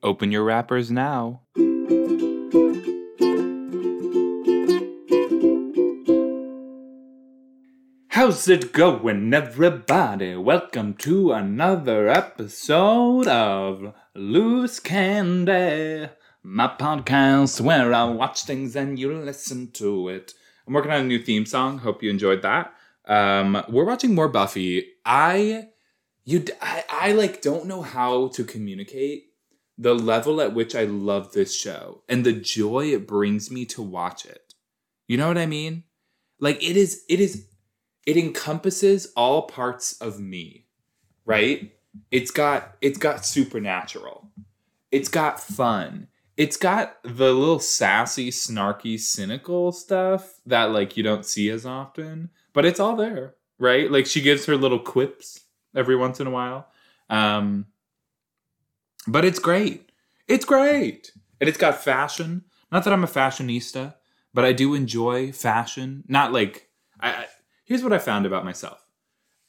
Open your wrappers now. How's it going, everybody? Welcome to another episode of Loose Candy, my podcast where I watch things and you listen to it. I'm working on a new theme song. Hope you enjoyed that. Um, we're watching more Buffy. I, you, I, I like don't know how to communicate the level at which I love this show and the joy it brings me to watch it. You know what I mean? Like it is, it is it encompasses all parts of me right? It's got it's got supernatural. It's got fun. It's got the little sassy snarky cynical stuff that like you don't see as often but it's all there right? Like she gives her little quips every once in a while. Um but it's great it's great and it's got fashion not that i'm a fashionista but i do enjoy fashion not like I, here's what I found about myself.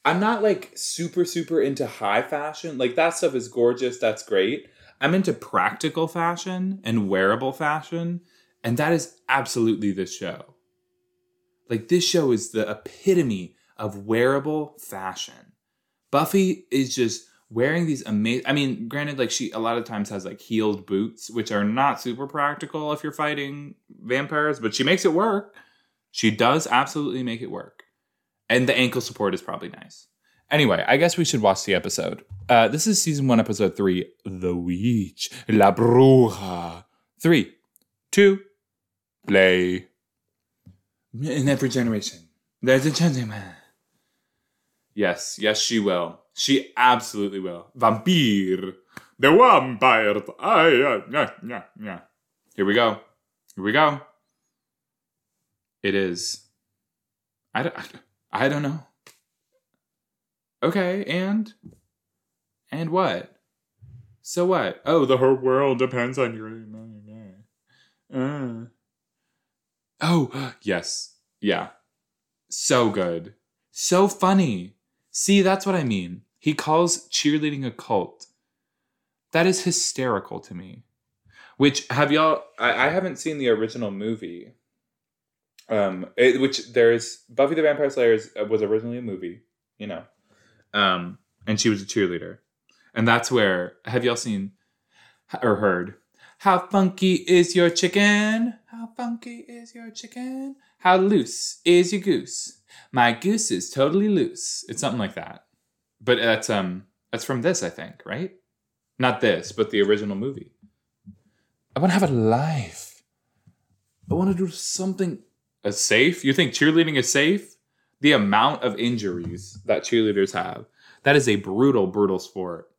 I'm not like super, super into high fashion. Like that stuff is gorgeous. That's great. I'm into practical fashion and wearable fashion. And that is absolutely this show. Like this show is the epitome of wearable fashion. Buffy is just wearing these amazing I mean, granted, like she a lot of times has like heeled boots, which are not super practical if you're fighting vampires, but she makes it work. She does absolutely make it work. And the ankle support is probably nice. Anyway, I guess we should watch the episode. Uh, this is season one, episode three The Witch, La Bruja. Three, two, play. In every generation, there's a gentleman. Yes, yes, she will. She absolutely will. Vampire. The vampire. Ah, yeah, yeah, yeah, yeah. Here we go. Here we go. It is. I don't. I don't know. Okay, and and what? So what? Oh, the whole world depends on your. Uh. Oh, yes. Yeah. So good. So funny. See, that's what I mean. He calls cheerleading a cult. That is hysterical to me. Which have y'all? I, I haven't seen the original movie. Um, it, which there's Buffy the Vampire Slayer is, uh, was originally a movie, you know, um, and she was a cheerleader, and that's where have y'all seen or heard? How funky is your chicken? How funky is your chicken? How loose is your goose? My goose is totally loose. It's something like that, but that's um that's from this I think, right? Not this, but the original movie. I want to have a life. I want to do something a safe? You think cheerleading is safe? The amount of injuries that cheerleaders have. That is a brutal, brutal sport.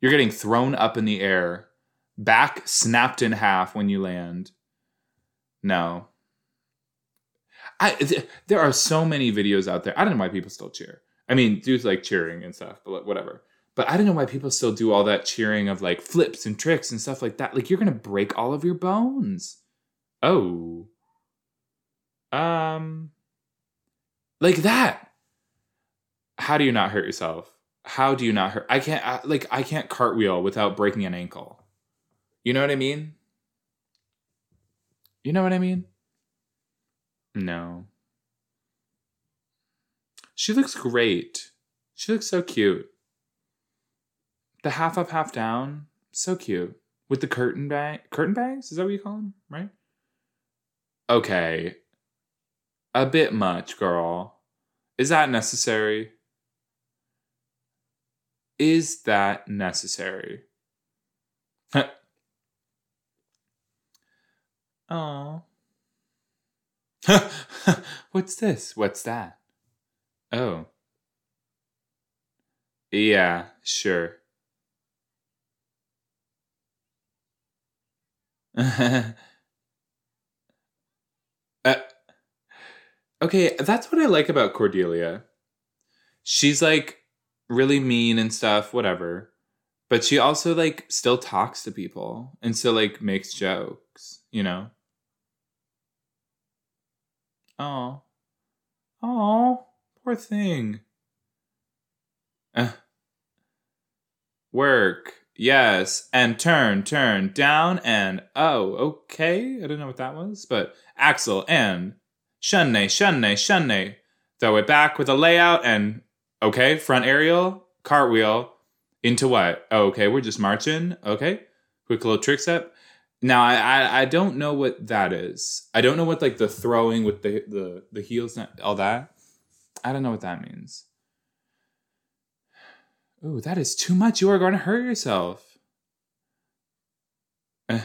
You're getting thrown up in the air, back snapped in half when you land. No. I th- there are so many videos out there. I don't know why people still cheer. I mean, dudes like cheering and stuff, but whatever. But I don't know why people still do all that cheering of like flips and tricks and stuff like that. Like you're gonna break all of your bones. Oh. Um, like that. How do you not hurt yourself? How do you not hurt? I can't I, like I can't cartwheel without breaking an ankle. You know what I mean? You know what I mean? No. She looks great. She looks so cute. The half up, half down, so cute. With the curtain bag, curtain bags? Is that what you call them? Right? Okay, a bit much, girl. Is that necessary? Is that necessary? Oh. What's this? What's that? Oh. Yeah, sure. uh, Okay, that's what I like about Cordelia. She's like really mean and stuff, whatever. But she also like still talks to people and still like makes jokes, you know? Oh. Oh, poor thing. Uh, work. Yes, and turn, turn, down, and oh, okay. I don't know what that was, but axle and shunne, shunne, shunne. Throw it back with a layout and okay, front aerial, cartwheel into what? Oh, okay, we're just marching. Okay, quick little trick step. Now I, I I don't know what that is. I don't know what like the throwing with the the the heels all that. I don't know what that means. Ooh, that is too much. You are going to hurt yourself. Eh.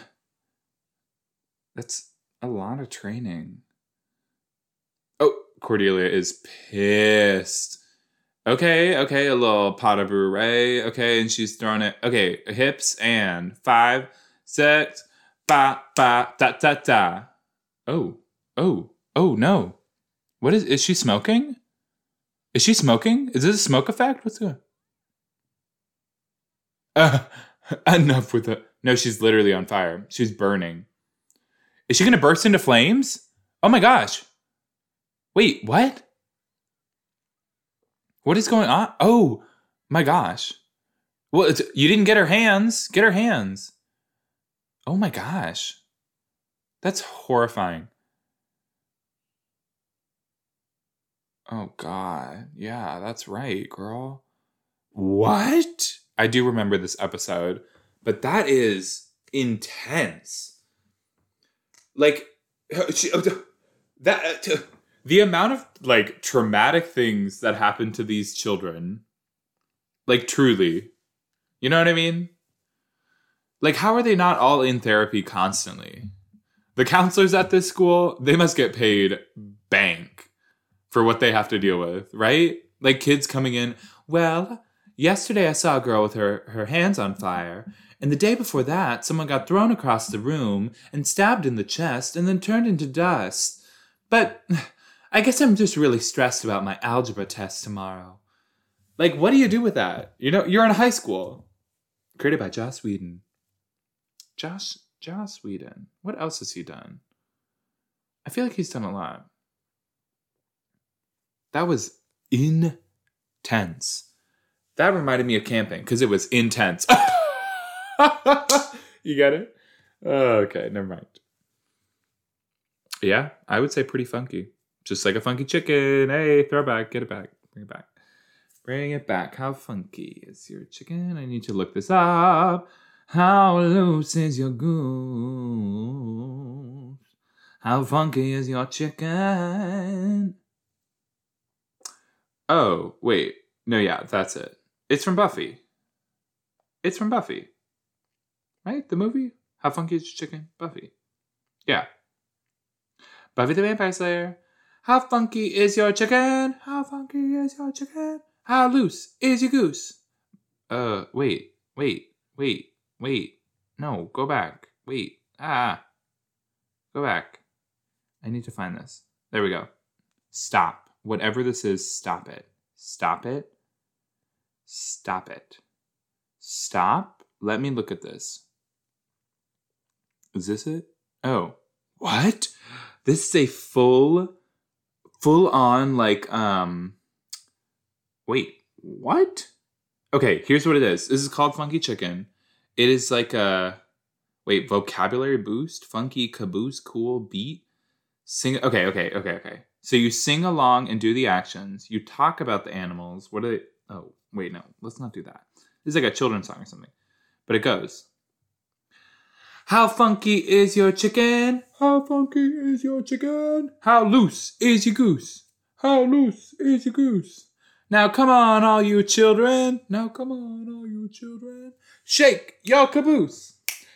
That's a lot of training. Oh, Cordelia is pissed. Okay, okay, a little pas de bourrée. Okay, and she's throwing it. Okay, hips and five, six, ba, ba, da, da, da. Oh, oh, oh no. What is, is she smoking? Is she smoking? Is this a smoke effect? What's going uh, enough with it. No, she's literally on fire. She's burning. Is she to burst into flames? Oh my gosh. Wait, what? What is going on? Oh my gosh. Well, you didn't get her hands. Get her hands. Oh my gosh. That's horrifying. Oh god. Yeah, that's right, girl. What? I do remember this episode, but that is intense. Like oh, that uh, the amount of like traumatic things that happen to these children. Like truly. You know what I mean? Like how are they not all in therapy constantly? The counselors at this school, they must get paid bank for what they have to deal with, right? Like kids coming in, well, Yesterday I saw a girl with her, her hands on fire, and the day before that someone got thrown across the room and stabbed in the chest and then turned into dust. But I guess I'm just really stressed about my algebra test tomorrow. Like, what do you do with that? You know, you're in high school. Created by Joss Whedon. Josh Joss Whedon. What else has he done? I feel like he's done a lot. That was intense. That reminded me of camping because it was intense. you get it? Okay, never mind. Yeah, I would say pretty funky. Just like a funky chicken. Hey, throwback, get it back. Bring it back. Bring it back. How funky is your chicken? I need to look this up. How loose is your goose? How funky is your chicken? Oh, wait. No, yeah, that's it. It's from Buffy. It's from Buffy. Right? The movie? How Funky is Your Chicken? Buffy. Yeah. Buffy the Vampire Slayer. How funky is your chicken? How funky is your chicken? How loose is your goose? Uh, wait, wait, wait, wait. No, go back. Wait. Ah. Go back. I need to find this. There we go. Stop. Whatever this is, stop it. Stop it. Stop it. Stop. Let me look at this. Is this it? Oh. What? This is a full full on like um wait, what? Okay, here's what it is. This is called Funky Chicken. It is like a wait, vocabulary boost, funky caboose cool beat. Sing okay, okay, okay, okay. So you sing along and do the actions. You talk about the animals. What are they? Oh, Wait, no, let's not do that. This is like a children's song or something. But it goes. How funky is your chicken? How funky is your chicken? How loose is your goose? How loose is your goose? Now come on, all you children. Now come on, all you children. Shake your caboose.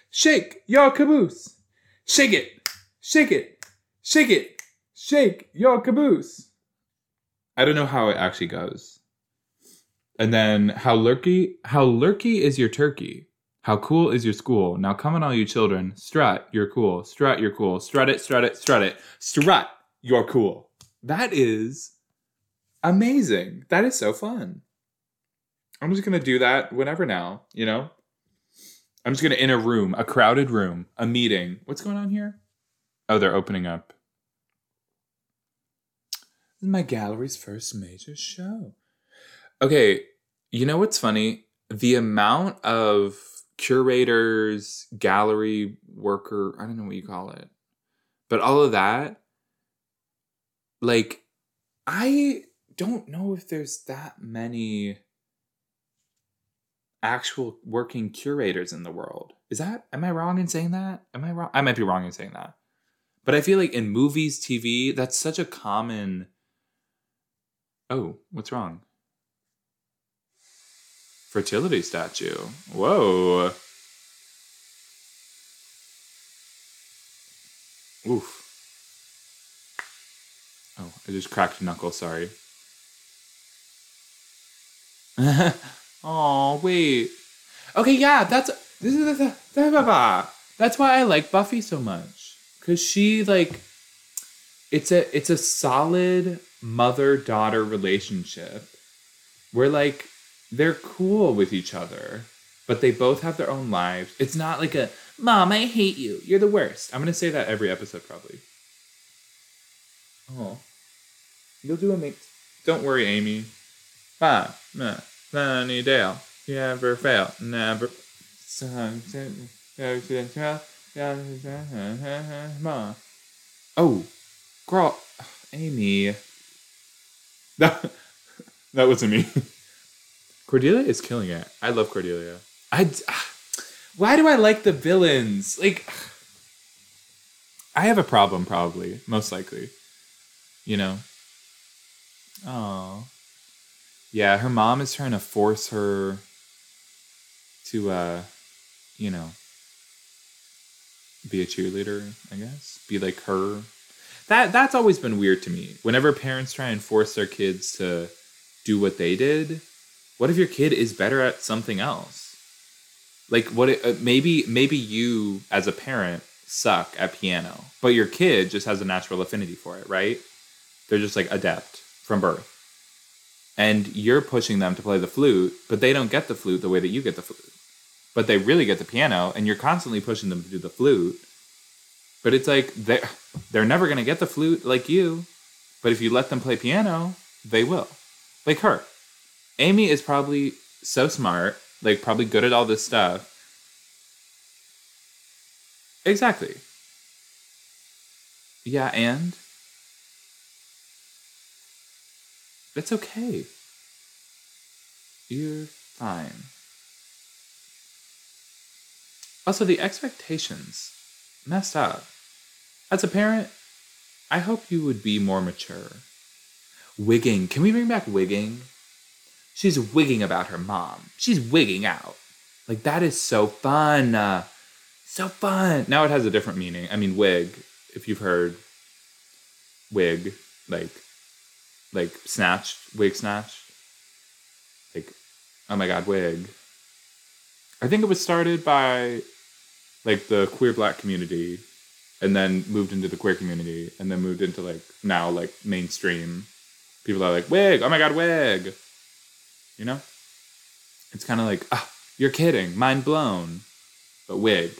Shake your caboose. Shake it. Shake it. Shake it. Shake your caboose. I don't know how it actually goes. And then how lurky, how lurky is your turkey? How cool is your school? Now come on, all you children, strut, you're cool. Strut, you're cool. Strut it, strut it, strut it. Strut, you're cool. That is amazing. That is so fun. I'm just gonna do that whenever now, you know? I'm just gonna in a room, a crowded room, a meeting. What's going on here? Oh, they're opening up. This is my gallery's first major show. Okay, you know what's funny? The amount of curators, gallery worker, I don't know what you call it. But all of that, like, I don't know if there's that many actual working curators in the world. Is that, am I wrong in saying that? Am I wrong? I might be wrong in saying that. But I feel like in movies, TV, that's such a common. Oh, what's wrong? Fertility statue. Whoa. Oof. Oh, I just cracked a knuckle, sorry. oh, wait. Okay, yeah, that's this is that's why I like Buffy so much. Cause she like it's a it's a solid mother-daughter relationship where like they're cool with each other, but they both have their own lives. It's not like a mom, I hate you. You're the worst. I'm gonna say that every episode probably. Oh. You'll do a mix. Don't worry, Amy. Five, nah, Sunnydale. Never fail. Never. Oh, girl, Amy. That, that wasn't me. Cordelia is killing it. I love Cordelia. I. Why do I like the villains? Like, I have a problem, probably, most likely. You know? Oh. Yeah, her mom is trying to force her to, uh, you know, be a cheerleader, I guess. Be like her. That that's always been weird to me. Whenever parents try and force their kids to do what they did, what if your kid is better at something else? Like what it, uh, maybe maybe you as a parent suck at piano, but your kid just has a natural affinity for it, right? They're just like adept from birth. And you're pushing them to play the flute, but they don't get the flute the way that you get the flute. But they really get the piano, and you're constantly pushing them to do the flute. But it's like they're, they're never going to get the flute like you. But if you let them play piano, they will. Like her. Amy is probably so smart, like probably good at all this stuff. Exactly. Yeah, and it's okay. You're fine. Also, the expectations messed up. As a parent, I hope you would be more mature. Wigging. Can we bring back wigging? She's wigging about her mom. She's wigging out. Like, that is so fun. Uh, so fun. Now it has a different meaning. I mean, wig, if you've heard wig, like, like snatched, wig snatched. Like, oh my god, wig. I think it was started by like the queer black community and then moved into the queer community and then moved into like now like mainstream. People are like wig oh my god wig. You know? It's kind of like ah you're kidding mind blown. But wig.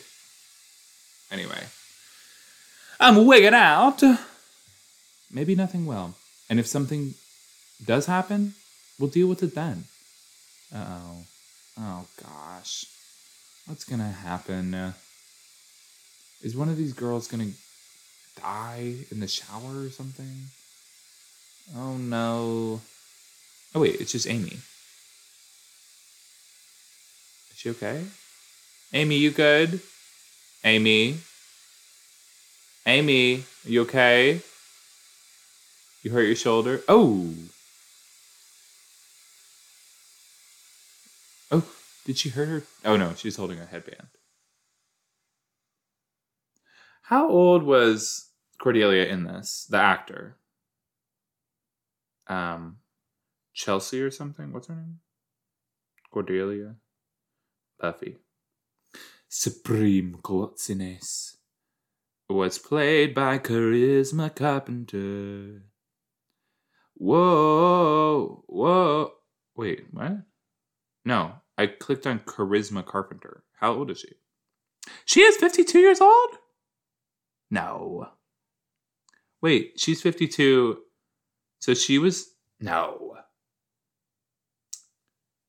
Anyway. I'm wigging out. Maybe nothing will and if something does happen we'll deal with it then oh oh gosh what's gonna happen uh, is one of these girls gonna die in the shower or something? Oh no. Oh wait, it's just Amy. Is she okay? Amy, you good? Amy? Amy, you okay? You hurt your shoulder? Oh! Oh, did she hurt her? Oh no, she's holding a headband. How old was Cordelia in this? The actor. Um, Chelsea or something. What's her name? Cordelia. Buffy. Supreme Glutziness was played by Charisma Carpenter. Whoa, whoa. Wait, what? No, I clicked on Charisma Carpenter. How old is she? She is 52 years old? No. Wait, she's 52. So she was. No.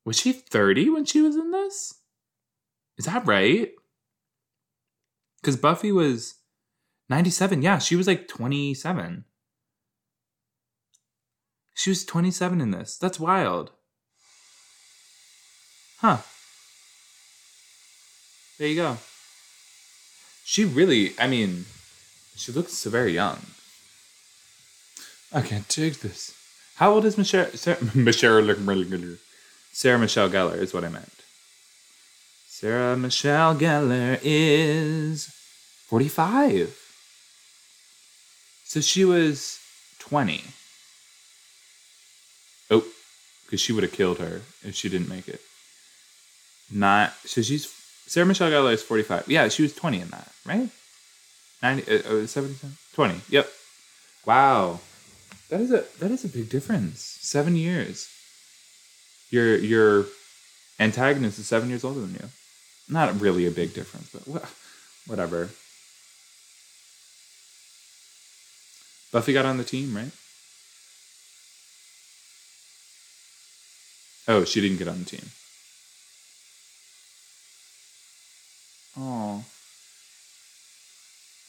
Was she 30 when she was in this? Is that right? Because Buffy was 97. Yeah, she was like 27. She was 27 in this. That's wild. Huh. There you go. She really, I mean, she looks so very young. I can't take this. How old is Michelle? Sarah, Michelle Sarah Michelle Gellar is what I meant. Sarah Michelle Gellar is 45. So she was 20. Because she would have killed her if she didn't make it. Not, so she's, Sarah Michelle Gellar is 45. Yeah, she was 20 in that, right? 90, uh, uh 77? 20. Yep. Wow. That is a that is a big difference. Seven years. Your your antagonist is seven years older than you. Not really a big difference, but whatever. Buffy got on the team, right? Oh, she didn't get on the team. Oh.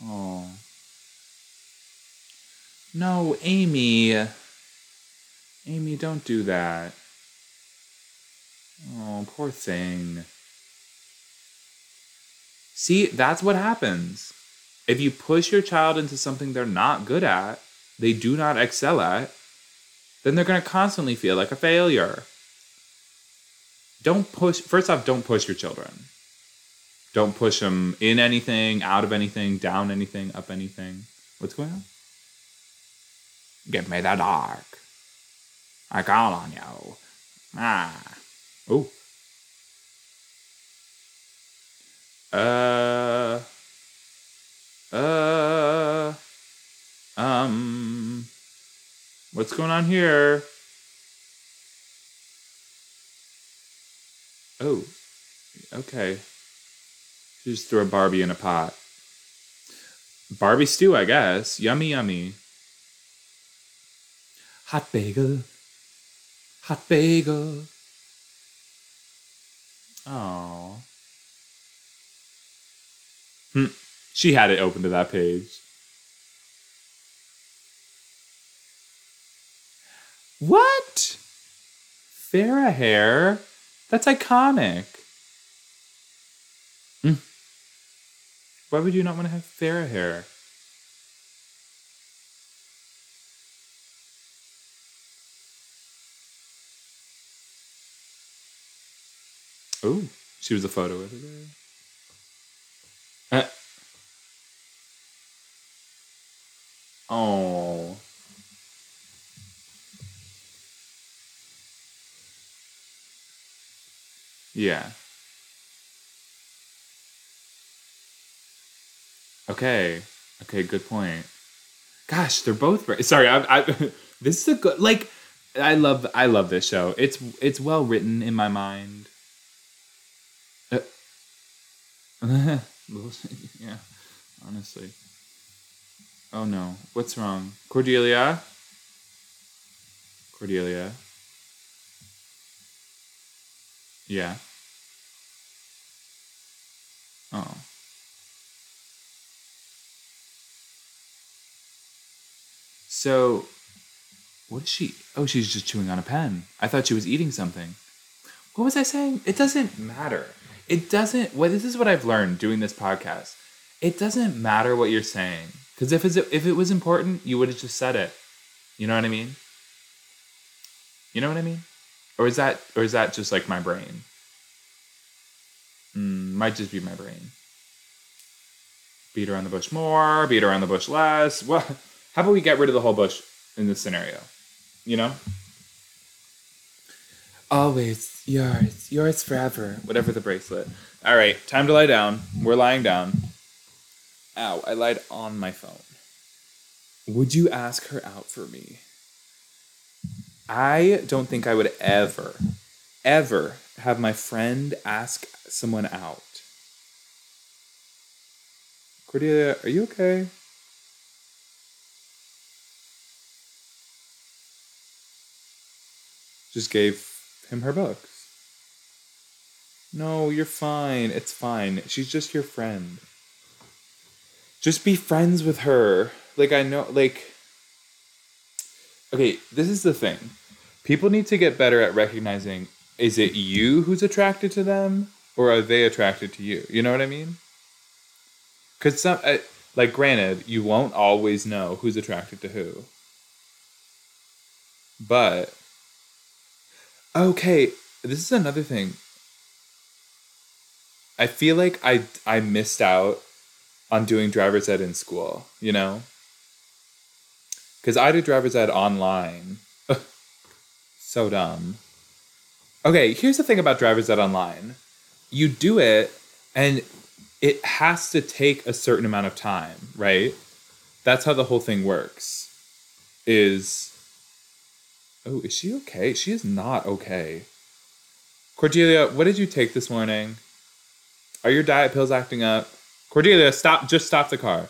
Oh. No, Amy. Amy, don't do that. Oh, poor thing. See, that's what happens. If you push your child into something they're not good at, they do not excel at, then they're going to constantly feel like a failure. Don't push, first off, don't push your children. Don't push them in anything, out of anything, down anything, up anything. What's going on? Give me the dark. I call on you. Ah. Oh. Uh. Uh. Um. What's going on here? Oh. Okay. She just threw a Barbie in a pot. Barbie stew, I guess. Yummy, yummy. Hot bagel. Hot bagel. Oh. Hmm. She had it open to that page. What? Farrah hair? That's iconic. Mm. Why would you not want to have fair hair? Oh, she was a photo editor. Uh. Oh. Yeah. Okay. Okay, good point. Gosh, they're both right. Sorry, I, I this is a good like I love I love this show. It's it's well written in my mind. Uh, yeah, honestly. Oh no, what's wrong? Cordelia? Cordelia? Yeah. Oh. So, what is she? Oh, she's just chewing on a pen. I thought she was eating something. What was I saying? It doesn't matter. It doesn't. Well, this is what I've learned doing this podcast. It doesn't matter what you're saying because if if it was important, you would have just said it. You know what I mean? You know what I mean? Or is that or is that just like my brain? Mm, might just be my brain. Beat around the bush more, beat around the bush less. Well, how about we get rid of the whole bush in this scenario? You know? Always yours, yours forever. Whatever the bracelet. All right, time to lie down. We're lying down. Ow, I lied on my phone. Would you ask her out for me? I don't think I would ever, ever have my friend ask someone out. Cordelia, are you okay? Just gave him her books. No, you're fine. It's fine. She's just your friend. Just be friends with her. Like, I know, like. Okay, this is the thing. People need to get better at recognizing is it you who's attracted to them or are they attracted to you? You know what I mean? Because some, like, granted, you won't always know who's attracted to who. But, okay, this is another thing. I feel like I I missed out on doing driver's ed in school, you know? Because I did driver's ed online. so dumb. Okay, here's the thing about driver's ed online you do it, and it has to take a certain amount of time, right? That's how the whole thing works. Is. Oh, is she okay? She is not okay. Cordelia, what did you take this morning? Are your diet pills acting up? Cordelia, stop. Just stop the car.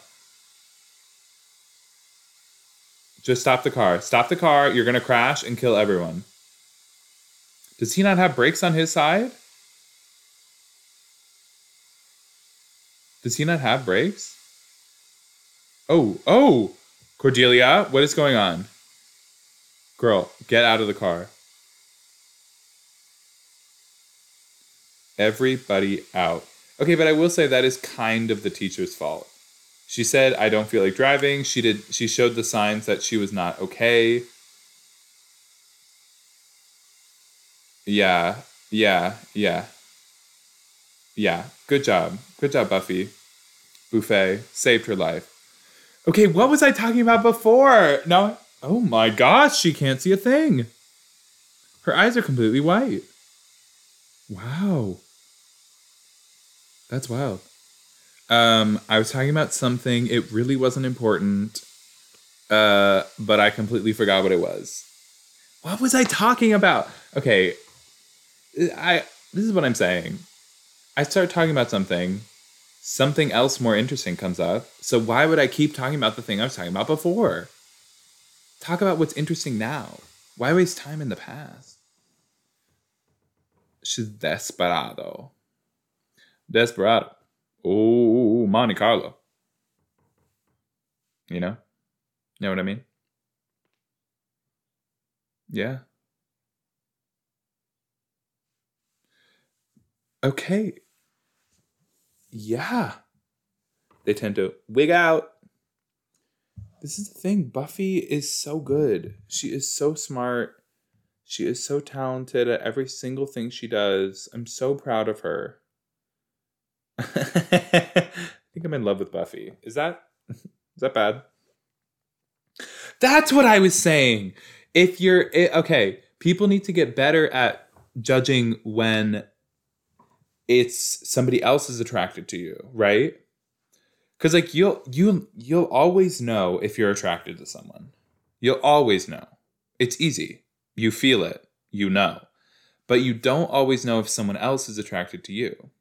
Just stop the car. Stop the car. You're going to crash and kill everyone. Does he not have brakes on his side? Does he not have brakes? Oh, oh, Cordelia, what is going on? Girl, get out of the car. Everybody out. Okay, but I will say that is kind of the teacher's fault. She said, "I don't feel like driving." She did she showed the signs that she was not okay. Yeah. Yeah. Yeah. Yeah. Good job. Good job, Buffy. Buffet saved her life. Okay, what was I talking about before? No. Oh my gosh, she can't see a thing. Her eyes are completely white. Wow. That's wild. Um, I was talking about something. It really wasn't important, uh, but I completely forgot what it was. What was I talking about? Okay, I. This is what I'm saying. I start talking about something, something else more interesting comes up. So why would I keep talking about the thing I was talking about before? Talk about what's interesting now. Why waste time in the past? She's desperado. Desperado. Oh, Monte Carlo. You know? You know what I mean? Yeah. Okay. Yeah. They tend to wig out. This is the thing. Buffy is so good. She is so smart. She is so talented at every single thing she does. I'm so proud of her. I think I'm in love with Buffy. Is that is that bad? That's what I was saying. If you're okay, people need to get better at judging when it's somebody else is attracted to you, right? Cuz like you'll you you'll always know if you're attracted to someone. You'll always know. It's easy. You feel it. You know. But you don't always know if someone else is attracted to you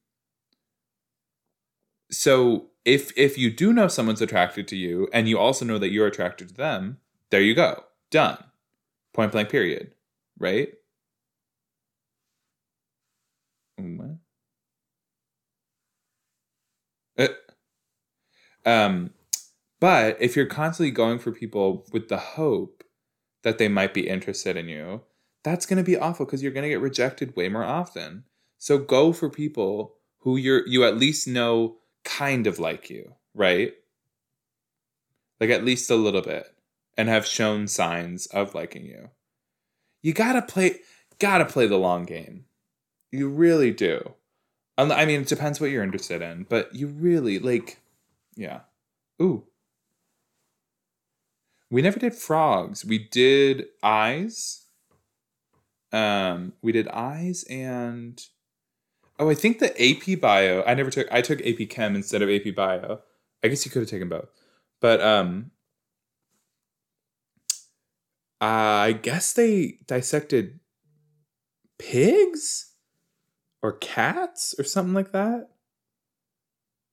so if if you do know someone's attracted to you and you also know that you're attracted to them there you go. Done. Point blank period. Right? Uh, um but if you're constantly going for people with the hope that they might be interested in you that's going to be awful because you're going to get rejected way more often. So go for people who you're you at least know kind of like you, right? Like at least a little bit, and have shown signs of liking you. You gotta play, gotta play the long game. You really do. I mean, it depends what you're interested in, but you really like, yeah. Ooh. We never did frogs. We did eyes. Um, we did eyes and Oh, I think the AP Bio. I never took. I took AP Chem instead of AP Bio. I guess you could have taken both, but um, I guess they dissected pigs or cats or something like that.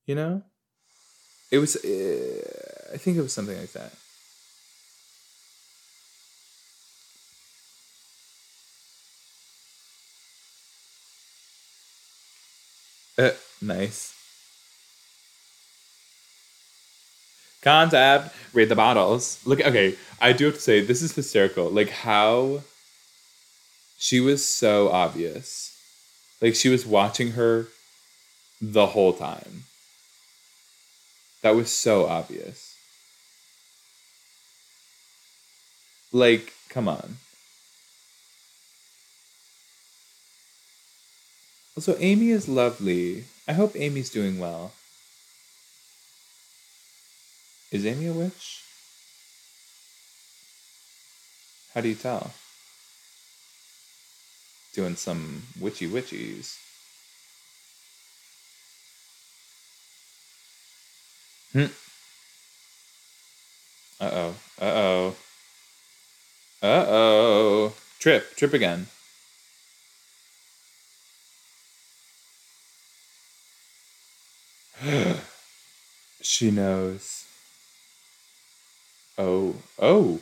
You know, it was. Uh, I think it was something like that. Uh, nice. Concept. Read the bottles. Look, okay, I do have to say, this is hysterical. Like, how she was so obvious. Like, she was watching her the whole time. That was so obvious. Like, come on. Also, Amy is lovely. I hope Amy's doing well. Is Amy a witch? How do you tell? Doing some witchy witchies. Hmm. Uh oh. Uh oh. Uh oh. Trip. Trip again. she knows. Oh. Oh.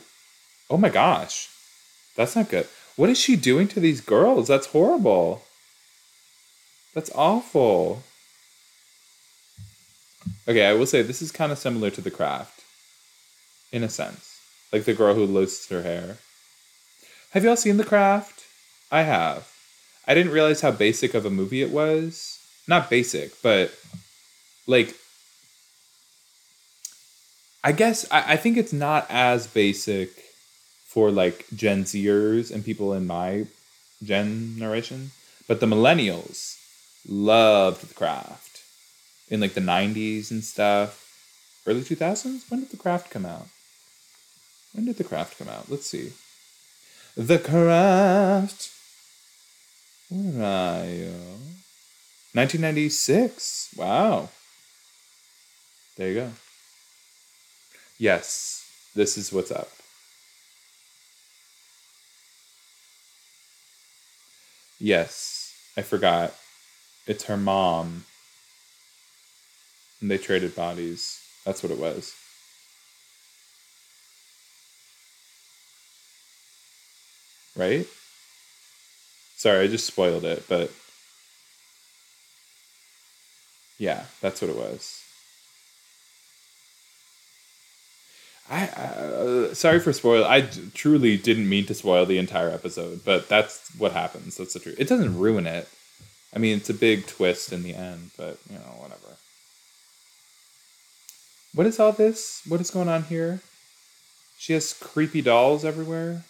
Oh my gosh. That's not good. What is she doing to these girls? That's horrible. That's awful. Okay, I will say this is kind of similar to The Craft. In a sense. Like the girl who loses her hair. Have y'all seen The Craft? I have. I didn't realize how basic of a movie it was. Not basic, but like I guess I, I think it's not as basic for like Gen Zers and people in my generation, but the millennials loved the craft in like the 90s and stuff. Early 2000s? When did the craft come out? When did the craft come out? Let's see. The craft. Where are you? 1996. Wow. There you go. Yes, this is what's up. Yes, I forgot. It's her mom. And they traded bodies. That's what it was. Right? Sorry, I just spoiled it, but yeah, that's what it was. I, uh, sorry for spoil. I truly didn't mean to spoil the entire episode, but that's what happens. That's the truth. It doesn't ruin it. I mean, it's a big twist in the end, but you know, whatever. What is all this? What is going on here? She has creepy dolls everywhere.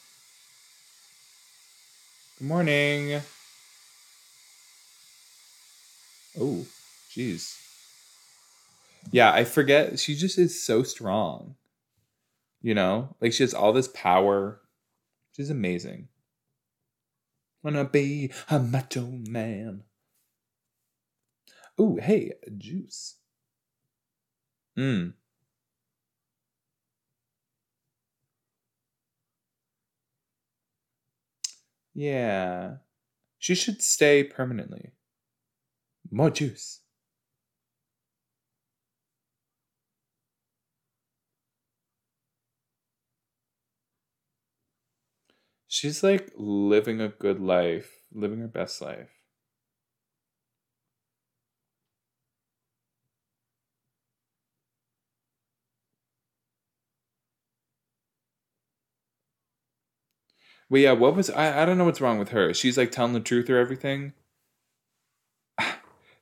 Good morning. Oh, jeez. Yeah, I forget. She just is so strong. You know, like she has all this power. She's amazing. Wanna be a macho man. Oh, hey, juice. Mmm. Yeah. She should stay permanently. More juice. She's like living a good life, living her best life. Well, yeah, what was I? I don't know what's wrong with her. She's like telling the truth or everything.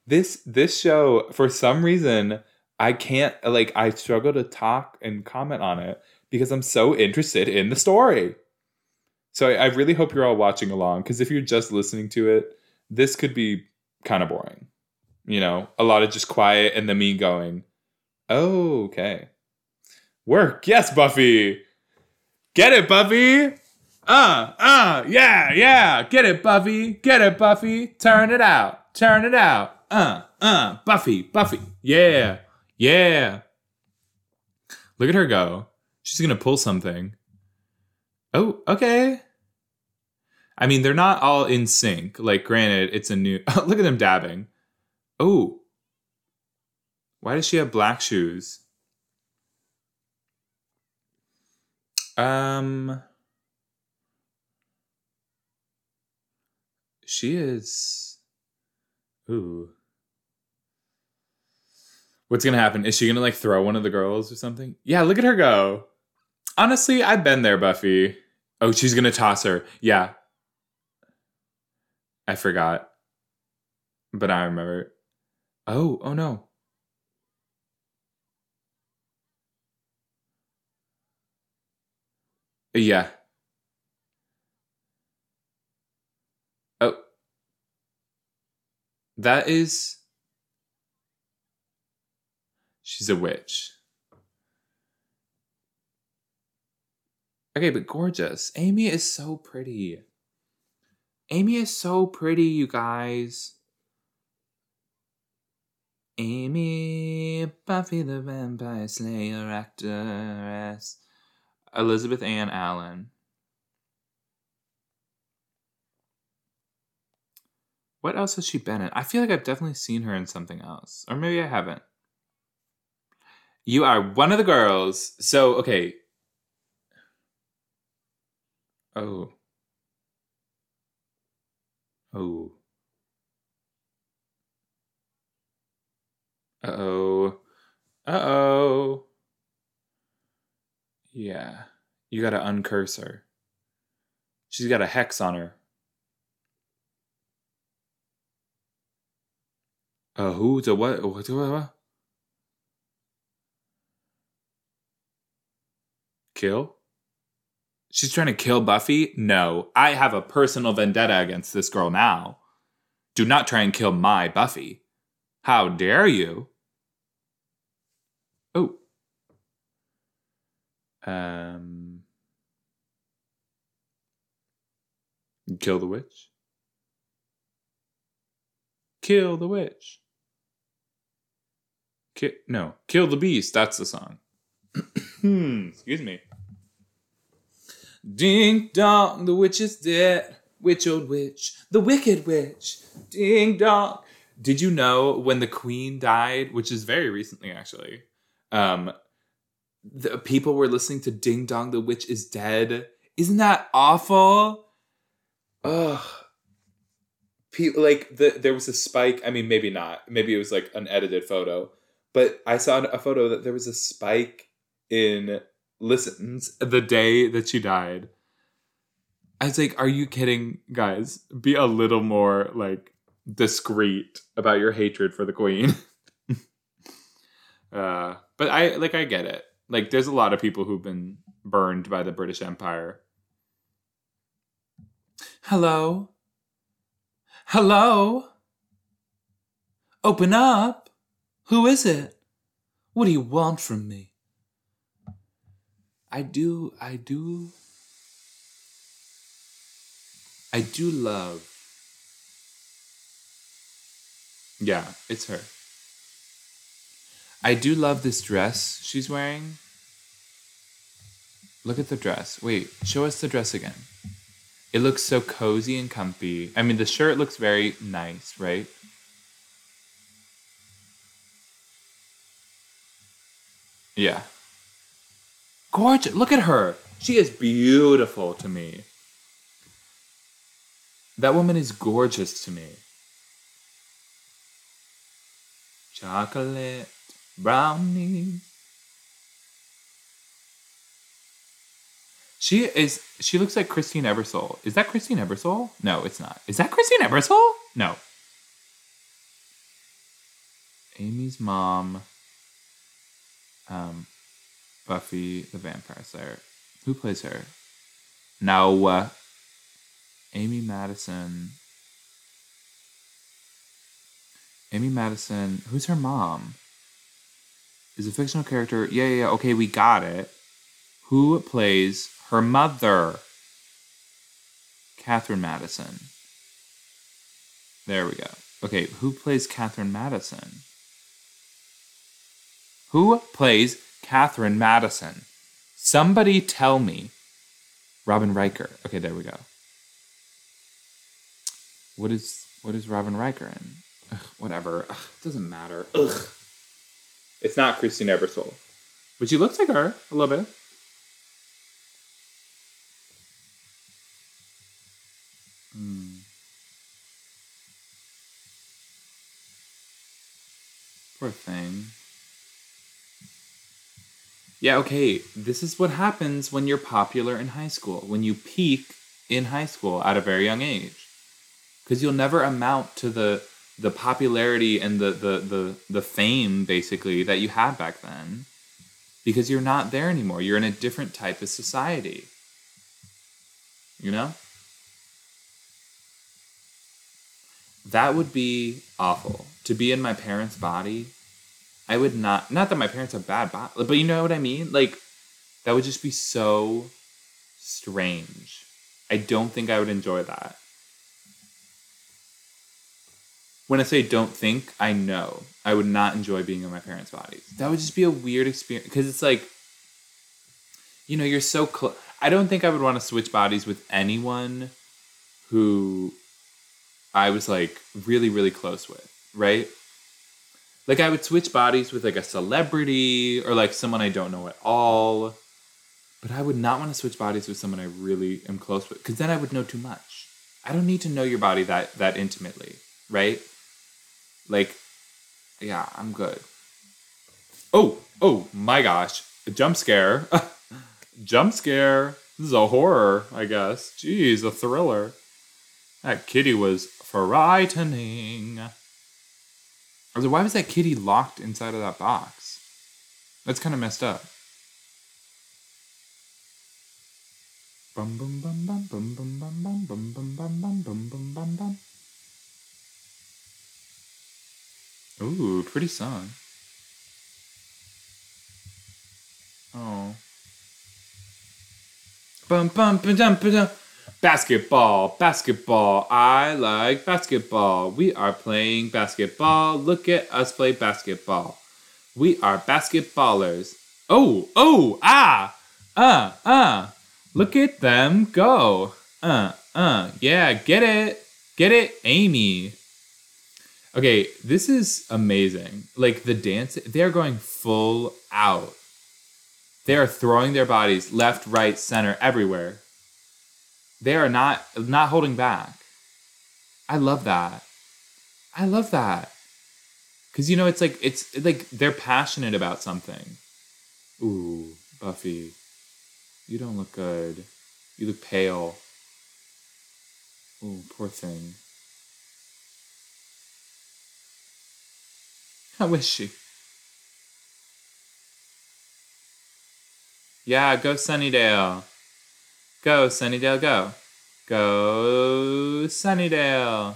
This this show, for some reason, I can't like I struggle to talk and comment on it because I'm so interested in the story. So I, I really hope you're all watching along because if you're just listening to it, this could be kind of boring. You know, a lot of just quiet and then me going, oh, okay. Work. Yes, Buffy. Get it, Buffy. Uh, uh, yeah, yeah. Get it, Buffy. Get it, Buffy. Turn it out. Turn it out. Uh, uh, Buffy, Buffy. Yeah, yeah. Look at her go. She's going to pull something. Oh, okay. I mean, they're not all in sync. Like, granted, it's a new. look at them dabbing. Oh. Why does she have black shoes? Um. She is. Ooh. What's gonna happen? Is she gonna like throw one of the girls or something? Yeah, look at her go. Honestly, I've been there, Buffy. Oh, she's gonna toss her. Yeah. I forgot. But I remember. Oh, oh no. Yeah. Oh. That is. She's a witch. Okay, but gorgeous. Amy is so pretty. Amy is so pretty, you guys. Amy, Buffy the Vampire Slayer actress. Elizabeth Anne Allen. What else has she been in? I feel like I've definitely seen her in something else. Or maybe I haven't. You are one of the girls. So, okay. Oh. Oh. Uh oh. Uh oh. Yeah. You gotta uncurse her. She's got a hex on her. Uh, who? The what? What? What? what? Kill? She's trying to kill Buffy? No. I have a personal vendetta against this girl now. Do not try and kill my Buffy. How dare you? Oh. Um. Kill the witch? Kill the witch. Ki- no, kill the beast. That's the song. Excuse me. Ding dong, the witch is dead. Witch, old witch, the wicked witch. Ding dong. Did you know when the queen died, which is very recently actually, um, the people were listening to Ding Dong, the witch is dead. Isn't that awful? Ugh. People like the there was a spike. I mean, maybe not. Maybe it was like an edited photo, but I saw a photo that there was a spike in listens the day that she died. I was like, are you kidding, guys? Be a little more like discreet about your hatred for the queen. uh, but I like I get it. Like there's a lot of people who've been burned by the British Empire. Hello? Hello? Open up. Who is it? What do you want from me? I do, I do, I do love. Yeah, it's her. I do love this dress she's wearing. Look at the dress. Wait, show us the dress again. It looks so cozy and comfy. I mean, the shirt looks very nice, right? Yeah. Gorgeous. Look at her. She is beautiful to me. That woman is gorgeous to me. Chocolate brownies. She is. She looks like Christine Ebersole. Is that Christine Ebersole? No, it's not. Is that Christine Ebersole? No. Amy's mom. Um, Buffy the Vampire Slayer. Who plays her? No. Uh, Amy Madison. Amy Madison. Who's her mom? Is a fictional character. Yeah, yeah, yeah. Okay, we got it. Who plays her mother? Catherine Madison. There we go. Okay, who plays Catherine Madison? Who plays Catherine Madison? Somebody tell me. Robin Riker. Okay, there we go. What is what is Robin Riker in? Ugh, whatever. Ugh, doesn't matter. Ugh. It's not Christine Ebersole, but she looks like her a little bit. Hmm. Poor thing. Yeah, okay. This is what happens when you're popular in high school, when you peak in high school at a very young age. Because you'll never amount to the the popularity and the, the the the fame basically that you had back then. Because you're not there anymore. You're in a different type of society. You know? That would be awful. To be in my parents' body I would not. Not that my parents are bad but, but you know what I mean. Like that would just be so strange. I don't think I would enjoy that. When I say don't think, I know I would not enjoy being in my parents' bodies. That would just be a weird experience because it's like, you know, you're so close. I don't think I would want to switch bodies with anyone who I was like really, really close with, right? Like I would switch bodies with like a celebrity or like someone I don't know at all. But I would not want to switch bodies with someone I really am close with because then I would know too much. I don't need to know your body that that intimately, right? Like, yeah, I'm good. Oh, oh my gosh, a jump scare, jump scare. This is a horror, I guess. Jeez, a thriller. That kitty was frightening. I was like, why was that kitty locked inside of that box? That's kind of messed up. Bum bum bum bum bum bum bum bum bum bum bum bum bum bum bum bum. Ooh, pretty song. Oh. Bum bum bum bum bum. Basketball, basketball. I like basketball. We are playing basketball. Look at us play basketball. We are basketballers. Oh, oh, ah, uh, uh. Look at them go. Uh, uh. Yeah, get it. Get it, Amy. Okay, this is amazing. Like the dance, they're going full out. They are throwing their bodies left, right, center, everywhere they are not not holding back. I love that. I love that. Cause you know it's like it's like they're passionate about something. Ooh, Buffy. You don't look good. You look pale. Ooh, poor thing. How is she? Yeah, go Sunnydale. Go, Sunnydale, go. Go, Sunnydale.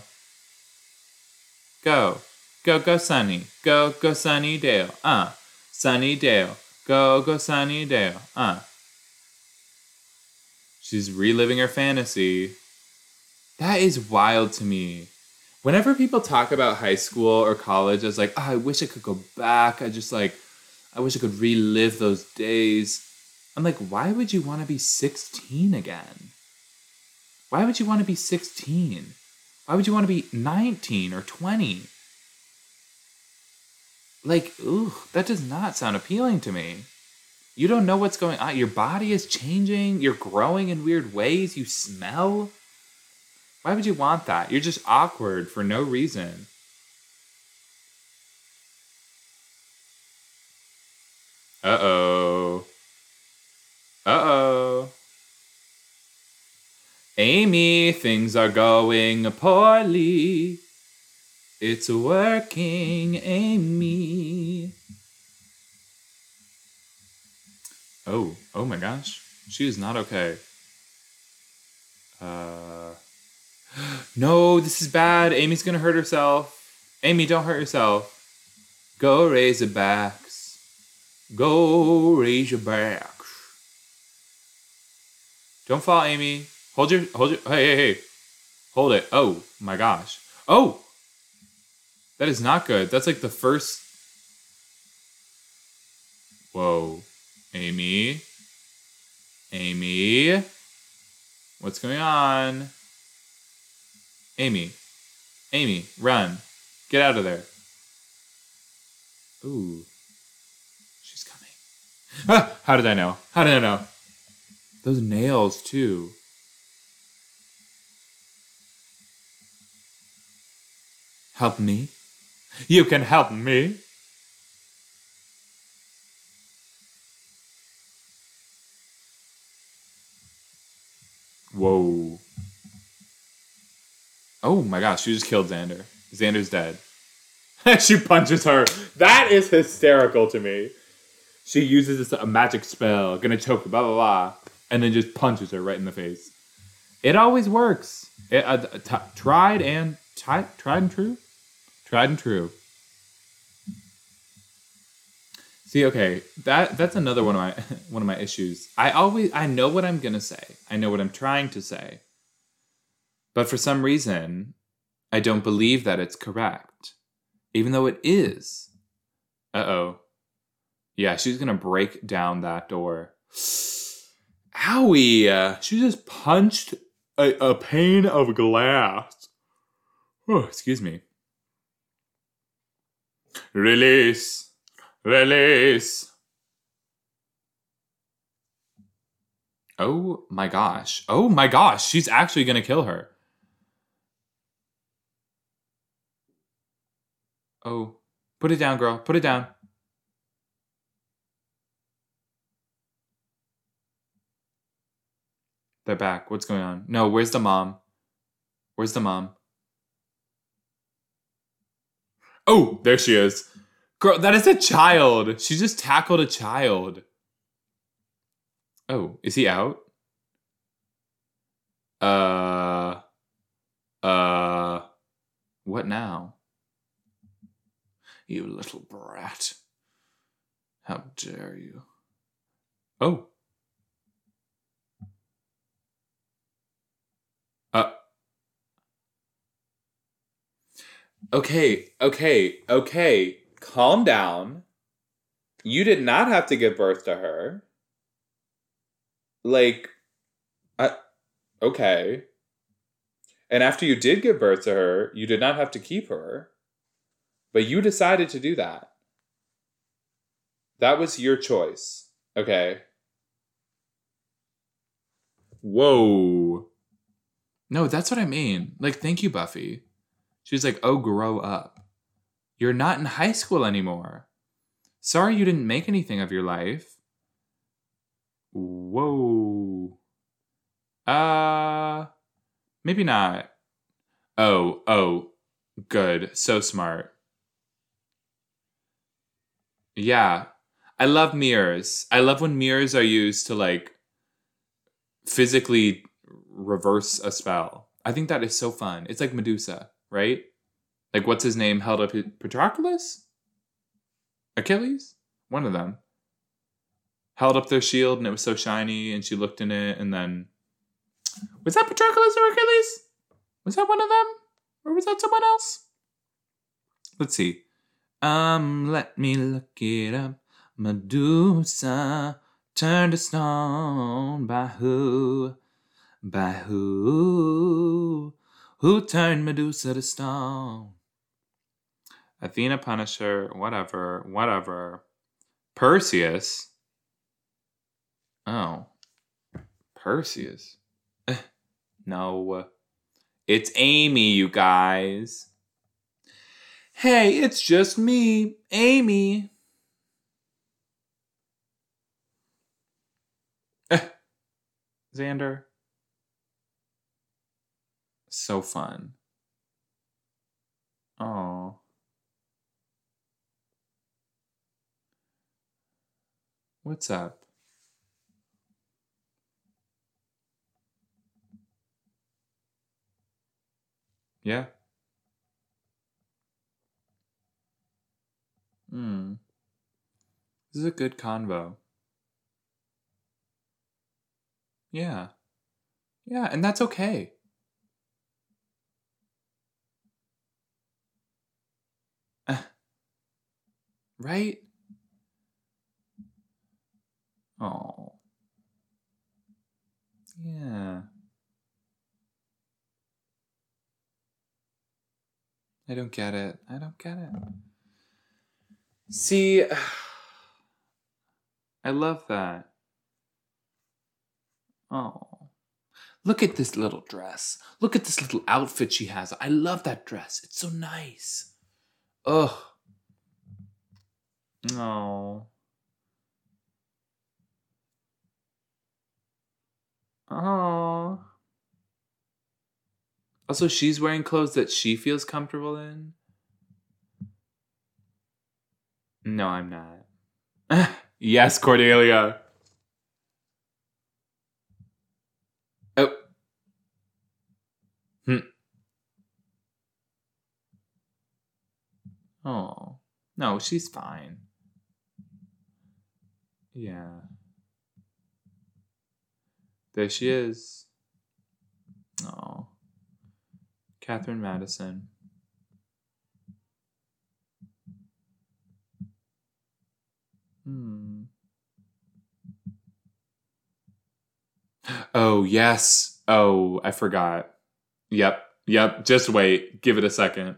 Go. Go, go, Sunny. Go, go, Sunnydale. Uh. Sunnydale. Go, go, Sunnydale. Uh. She's reliving her fantasy. That is wild to me. Whenever people talk about high school or college, I was like, oh, I wish I could go back. I just like, I wish I could relive those days. I'm like, why would you want to be 16 again? Why would you want to be 16? Why would you want to be 19 or 20? Like, ooh, that does not sound appealing to me. You don't know what's going on. Your body is changing. You're growing in weird ways. You smell. Why would you want that? You're just awkward for no reason. Uh oh. Uh oh. Amy, things are going poorly. It's working, Amy. Oh, oh my gosh. She is not okay. Uh. No, this is bad. Amy's gonna hurt herself. Amy, don't hurt yourself. Go raise your backs. Go raise your backs. Don't fall, Amy. Hold your hold your hey hey hey. Hold it. Oh my gosh. Oh. That is not good. That's like the first Whoa. Amy. Amy. What's going on? Amy. Amy, run. Get out of there. Ooh. She's coming. Ah, how did I know? How did I know? Those nails, too. Help me? You can help me? Whoa. Oh my gosh, she just killed Xander. Xander's dead. she punches her. That is hysterical to me. She uses this a magic spell, gonna choke her, blah blah blah, and then just punches her right in the face. It always works. It, uh, t- tried and t- tried and true, tried and true. See, okay, that that's another one of my one of my issues. I always I know what I'm gonna say. I know what I'm trying to say. But for some reason, I don't believe that it's correct. Even though it is. Uh-oh. Yeah, she's gonna break down that door. Owie! She just punched a, a pane of glass. Oh, excuse me. Release. Release. Oh my gosh. Oh my gosh. She's actually going to kill her. Oh, put it down, girl. Put it down. They're back. What's going on? No, where's the mom? Where's the mom? Oh, there she is. Girl, that is a child. She just tackled a child. Oh, is he out? Uh, uh, what now? You little brat. How dare you? Oh. Okay, okay, okay. Calm down. You did not have to give birth to her. Like, I, okay. And after you did give birth to her, you did not have to keep her. But you decided to do that. That was your choice. Okay. Whoa. No, that's what I mean. Like, thank you, Buffy. She's like, oh, grow up. You're not in high school anymore. Sorry you didn't make anything of your life. Whoa. Uh, maybe not. Oh, oh, good. So smart. Yeah. I love mirrors. I love when mirrors are used to like physically reverse a spell. I think that is so fun. It's like Medusa, right? Like what's his name held up Patroclus? Achilles? One of them. Held up their shield and it was so shiny and she looked in it and then Was that Patroclus or Achilles? Was that one of them? Or was that someone else? Let's see. Um, let me look it up. Medusa turned to stone by who? By who? Who turned Medusa to stone? Athena, Punisher, whatever, whatever. Perseus. Oh. Perseus. no. It's Amy, you guys. Hey, it's just me, Amy. Xander. So fun. Oh. What's up? Yeah. Hmm. This is a good convo. Yeah. Yeah, and that's okay. Right? Oh. Yeah. I don't get it. I don't get it. See, I love that. Oh. Look at this little dress. Look at this little outfit she has. I love that dress. It's so nice. Ugh. Oh. Oh. Also, she's wearing clothes that she feels comfortable in. No, I'm not. yes, Cordelia. Oh. Hmm. Oh. No, she's fine. Yeah. There she is. Oh. Catherine Madison. Hmm. Oh, yes. Oh, I forgot. Yep. Yep. Just wait. Give it a second.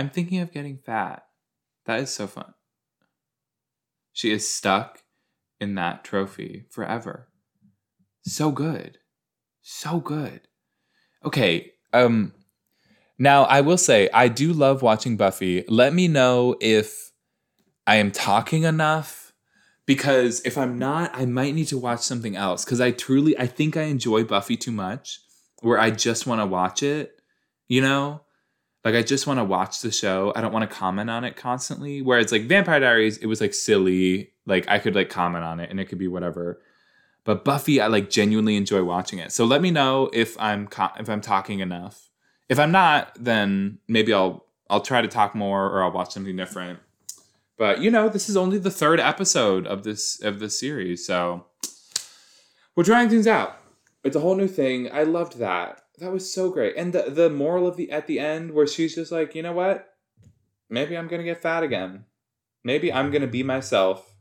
I'm thinking of getting fat. That is so fun. She is stuck in that trophy forever. So good. So good. Okay, um now I will say I do love watching Buffy. Let me know if I am talking enough because if I'm not, I might need to watch something else cuz I truly I think I enjoy Buffy too much where I just want to watch it, you know? Like I just want to watch the show. I don't want to comment on it constantly. Whereas like Vampire Diaries, it was like silly. Like I could like comment on it and it could be whatever. But Buffy, I like genuinely enjoy watching it. So let me know if I'm co- if I'm talking enough. If I'm not, then maybe I'll I'll try to talk more or I'll watch something different. But you know, this is only the third episode of this of this series, so we're trying things out. It's a whole new thing. I loved that that was so great. And the the moral of the at the end where she's just like, you know what? Maybe I'm gonna get fat again. Maybe I'm gonna be myself.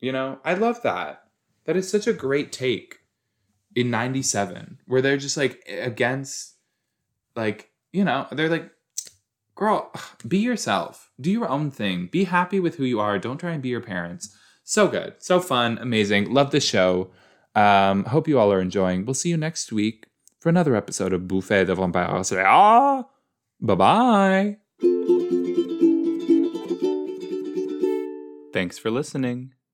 You know, I love that. That is such a great take in 97 where they're just like against like, you know, they're like girl, be yourself. Do your own thing. Be happy with who you are. Don't try and be your parents. So good. So fun. Amazing. Love the show. Um, hope you all are enjoying. We'll see you next week for another episode of Buffet de Vampires. Ah, bye bye. Thanks for listening.